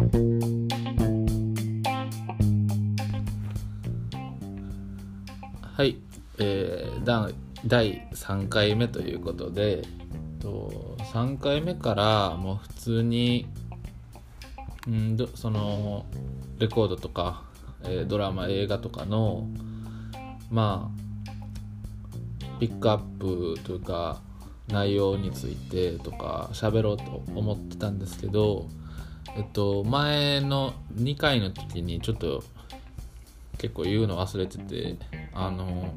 はい、えー、第3回目ということでと3回目からもう普通にんどそのレコードとか、えー、ドラマ映画とかのまあピックアップというか内容についてとか喋ろうと思ってたんですけどえっと前の2回の時にちょっと結構言うの忘れててあの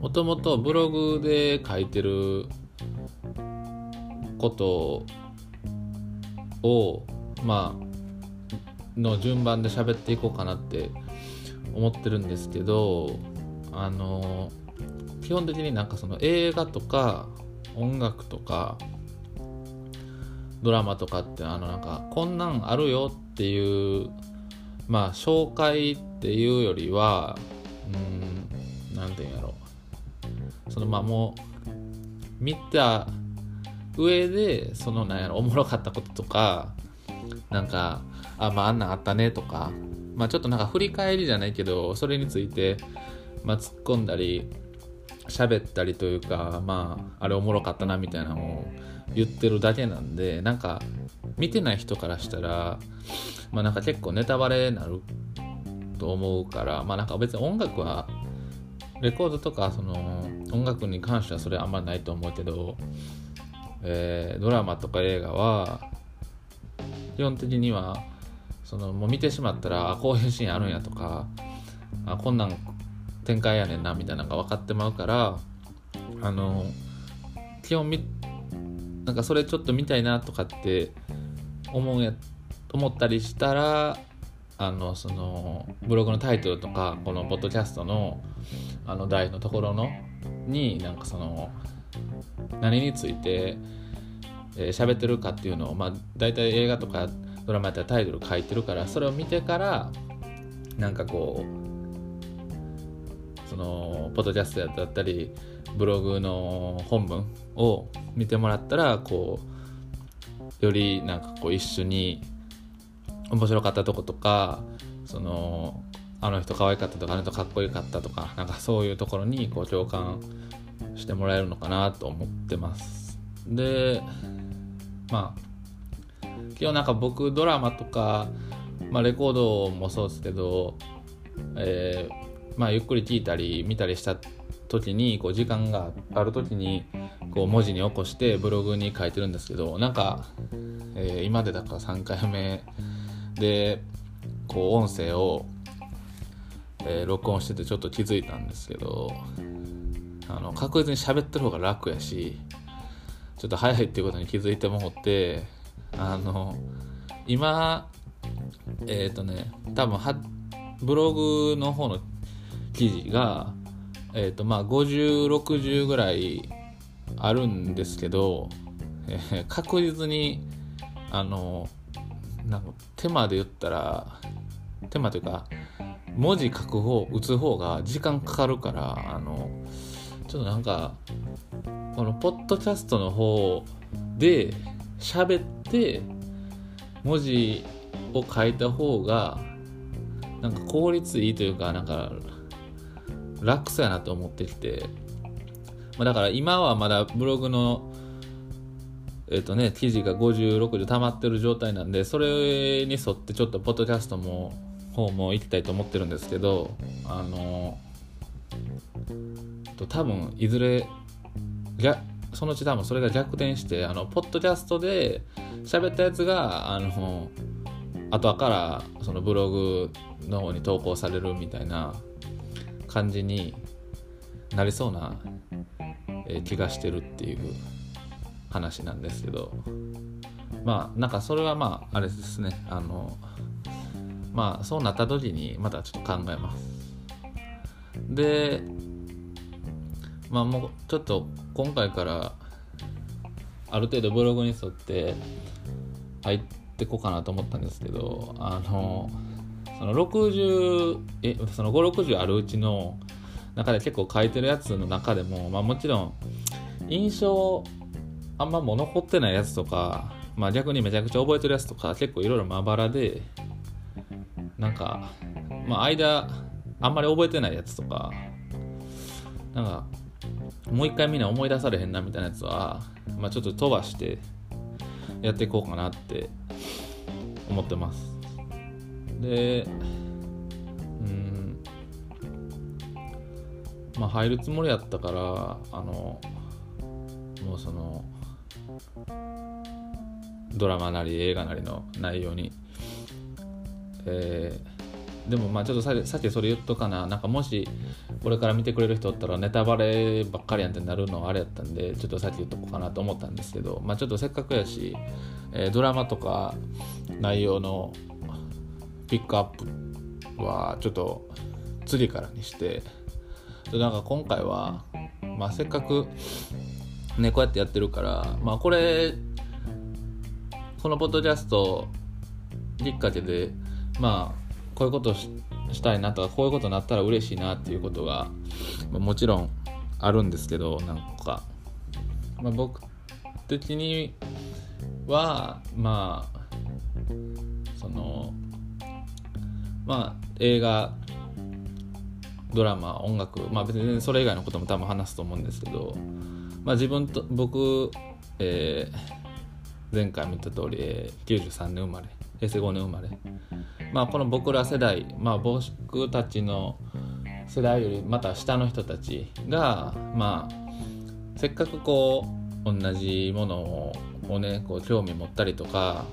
もともとブログで書いてることをまあの順番で喋っていこうかなって思ってるんですけどあの基本的になんかその映画とか音楽とかドラマとかってあのなんかこんなんあるよっていうまあ紹介っていうよりはうん何て言うんやろ。そのまあもう見た上でそのなんやろおもろかったこととかなんかあまああんなんあったねとかまあちょっとなんか振り返りじゃないけどそれについてまあ突っ込んだり喋ったりというかまああれおもろかったなみたいなのを言ってるだけなんでなんか見てない人からしたらまあなんか結構ネタバレになると思うからまあなんか別に音楽はレコードとかその音楽に関してはそれあんまないと思うけど、えー、ドラマとか映画は基本的にはそのもう見てしまったらあこういうシーンあるんやとかあこんなん展開やねんなみたいなのが分かってまうからあの基本みなんかそれちょっと見たいなとかって思うや思ったりしたらあのそのブログのタイトルとかこのポッドキャストのあの台のところのになんかその何について喋、えー、ってるかっていうのをまあ大体映画とかドラマやったらタイトル書いてるからそれを見てからなんかこうのポッドキャストだったりブログの本文を見てもらったらこうよりなんかこう一緒に面白かったとことかそのあの人可愛かったとかあの人かっこよかったとかなんかそういうところにこう共感してもらえるのかなと思ってます。でまあ基本なんか僕ドラマとか、まあ、レコードもそうですけど、えーまあ、ゆっくり聞いたり見たりした時にこう時間がある時にこう文字に起こしてブログに書いてるんですけどなんか、えー、今でだから3回目でこう音声を、えー、録音しててちょっと気づいたんですけどあの確実に喋ってる方が楽やしちょっと早いっていうことに気づいてもってあの今えっ、ー、とね多分はブログの方の記事が、えーとまあ、5060ぐらいあるんですけど、えー、確実にあのなんか手間で言ったら手間というか文字書く方打つ方が時間かかるからあのちょっとなんかこのポッドキャストの方で喋って文字を書いた方がなんか効率いいというかなんか楽そうやなと思ってきて、まあ、だから今はまだブログのえっ、ー、とね記事が5060溜まってる状態なんでそれに沿ってちょっとポッドキャストも方も行きたいと思ってるんですけどあのと多分いずれそのうち多分それが逆転してあのポッドキャストで喋ったやつがあの後からそのブログの方に投稿されるみたいな感じになりそうな、気がしてるっていう話なんですけどまあなんかそれはまああれですね。あのまあそうなった時にまたちょっと考えます。でまあもうちょっと今回からある程度ブログに沿って入ってこうかなと思ったんですけどあのその60えその560あるうちの中で結構書いてるやつの中でも、まあ、もちろん印象あんまもう残ってないやつとかまあ逆にめちゃくちゃ覚えてるやつとか結構いろいろまばらでなんかまあ間あんまり覚えてないやつとかなんかもう一回みんな思い出されへんなみたいなやつは、まあ、ちょっと飛ばしてやっていこうかなって思ってます。でうん。まあ入るつもりやったからあのもうそのドラマなり映画なりの内容に、えー、でもまあちょっとささっきそれ言っとかな。なんかもしこれから見てくれる人おったらネタバレばっかりやんってなるのはあれやったんでちょっとさっき言っとこうかなと思ったんですけどまあちょっとせっかくやし、えー、ドラマとか内容のピックアップはちょっと次からにしてなんか今回は、まあ、せっかくねこうやってやってるからまあこれこのポッドキャストきっかけでまあこういうことしたいなとかこういうことになったら嬉しいなっていうことが、まあ、もちろんあるんですけどなんか、まあ、僕的にはまあまあ映画ドラマ音楽まあ別にそれ以外のことも多分話すと思うんですけどまあ自分と僕、えー、前回見た通り、えー、93年生まれ平成5年生まれ。まあこの僕ら世代まあ僕たちの世代よりまた下の人たちがまあせっかくこう同じものをねこう興味持ったりとか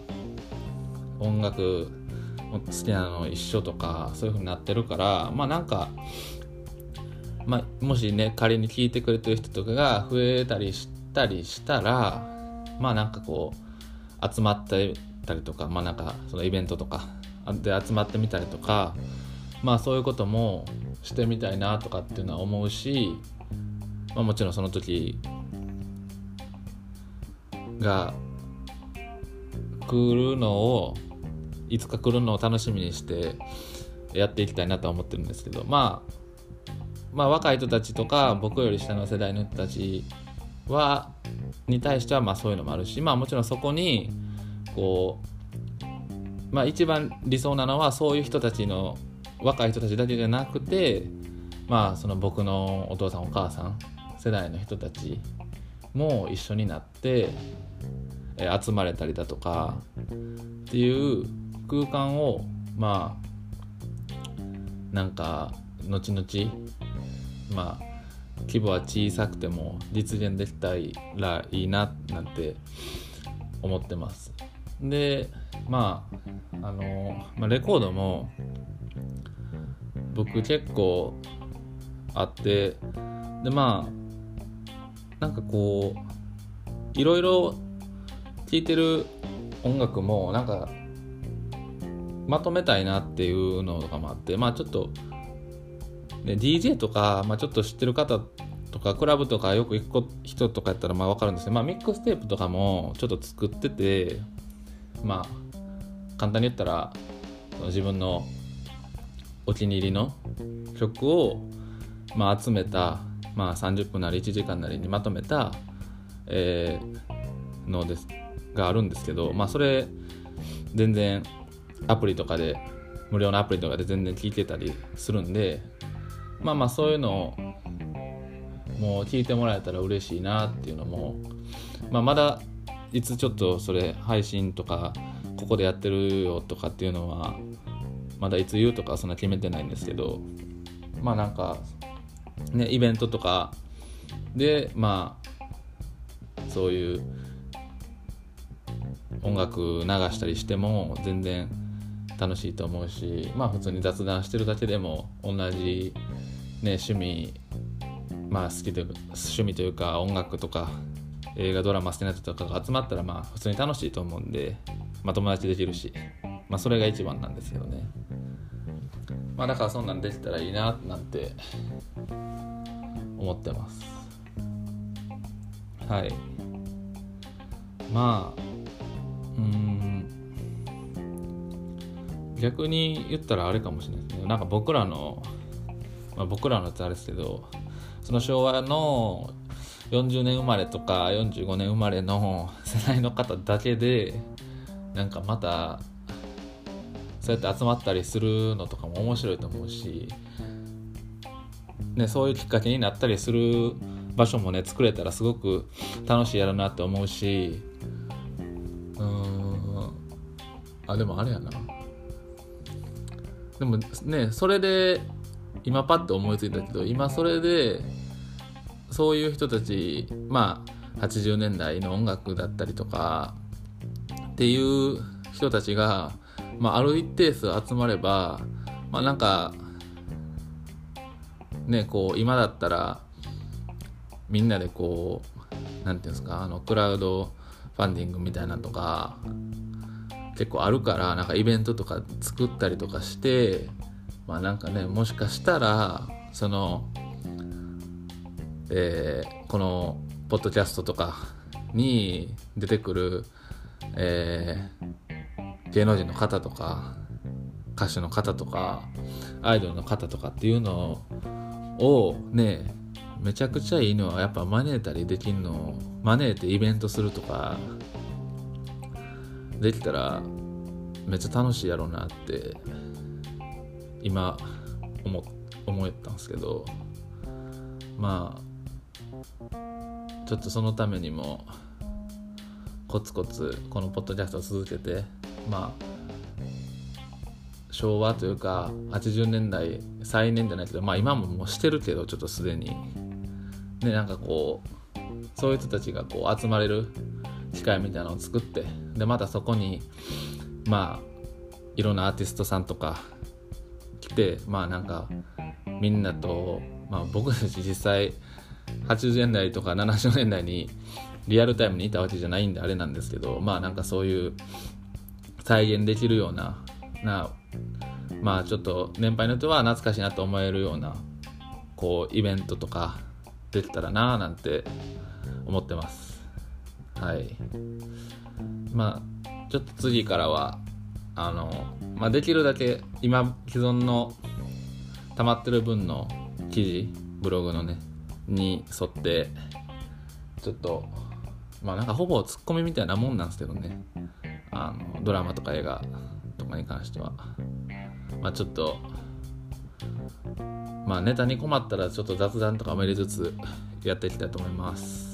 音楽好きなの一緒とかそういう風になってるからまあなんかまあ、もしね仮に聞いてくれてる人とかが増えたりしたりしたらまあなんかこう集まってたりとかまあなんかそのイベントとかで集まってみたりとかまあそういうこともしてみたいなとかっていうのは思うし、まあ、もちろんその時が来るのをいつか来るのを楽しみにしてやっていきたいなとは思ってるんですけどまあまあ、若い人たちとか僕より下の世代の人たちはに対してはまあそういうのもあるしまあもちろんそこにこうまあ一番理想なのはそういう人たちの若い人たちだけじゃなくてまあその僕のお父さんお母さん世代の人たちも一緒になって集まれたりだとかっていう空間をまあなんか後々まあ規模は小さくても実現できたらいいななんて思ってます。でまああの、まあ、レコードも僕結構あってでまあなんかこういろいろ聴いてる音楽もなんかまとめたいなっていうのとかもあってまあちょっとで DJ とか、まあ、ちょっと知ってる方とかクラブとかよく行く人とかやったらまあ分かるんですけど、まあ、ミックステープとかもちょっと作っててまあ簡単に言ったら自分のお気に入りの曲を、まあ、集めた、まあ、30分なり1時間なりにまとめた、えー、のですがあるんですけど、まあ、それ全然アプリとかで無料のアプリとかで全然聴いてたりするんでまあまあそういうのをもう聞いてもらえたら嬉しいなっていうのも、まあ、まだいつちょっとそれ配信とかここでやってるよとかっていうのはまだいつ言うとかそんな決めてないんですけどまあなんかねイベントとかでまあそういう音楽流したりしても全然楽しいと思うしまあ普通に雑談してるだけでも同じね趣味まあ好きで趣味というか音楽とか映画ドラマ好きな人とかが集まったらまあ普通に楽しいと思うんで、まあ、友達できるし、まあ、それが一番なんですけどね。まあだからそんなんできたらいいななんて思ってます。はい。まあうん。逆に言ったらあれかもしれないですね。なんか僕らのまあ、僕らのやつあれですけどその昭和の40年生まれとか45年生まれの世代の方だけでなんかまたそうやって集まったりするのとかも面白いと思うし、ね、そういうきっかけになったりする場所もね作れたらすごく楽しいやろなって思うしうんあでもあれやな。でもねそれで今パッと思いついたけど今それでそういう人たちまあ80年代の音楽だったりとかっていう人たちが、まあ、ある一定数集まればまあなんかねこう今だったらみんなでこう何て言うんですかあのクラウドファンディングみたいなとか結構あるからなんかイベントとか作ったりとかしてまあなんかねもしかしたらそのえー、このポッドキャストとかに出てくる、えー、芸能人の方とか歌手の方とかアイドルの方とかっていうのをねめちゃくちゃいいのはやっぱ招いたりできんの招いてイベントするとかできたらめっちゃ楽しいやろうなって今思思ったんですけどまあちょっとそのためにもコツコツこのポッドキャストを続けてまあ昭和というか80年代再年じゃないけどまあ今ももうしてるけどちょっとすでに。ねなんかこうそういう人たちがこう集まれる機会みたいなのを作ってでまたそこにまあいろんなアーティストさんとか来てまあなんかみんなと、まあ、僕たち実際80年代とか70年代にリアルタイムにいたわけじゃないんであれなんですけどまあなんかそういう再現できるようななまあちょっと年配の人は懐かしいなと思えるようなこうイベントとかできたらなあなんて思ってます。はい。まあちょっと次からはあの、まあ、できるだけ今既存の溜まってる分の記事ブログのねに沿ってちょっとまあなんかほぼツッコミみたいなもんなんですけどね。あのドラマとか映画とかに関しては。まあちょっとまあネタに困ったらちょっと雑談とかも入れつつやっていきたいと思います。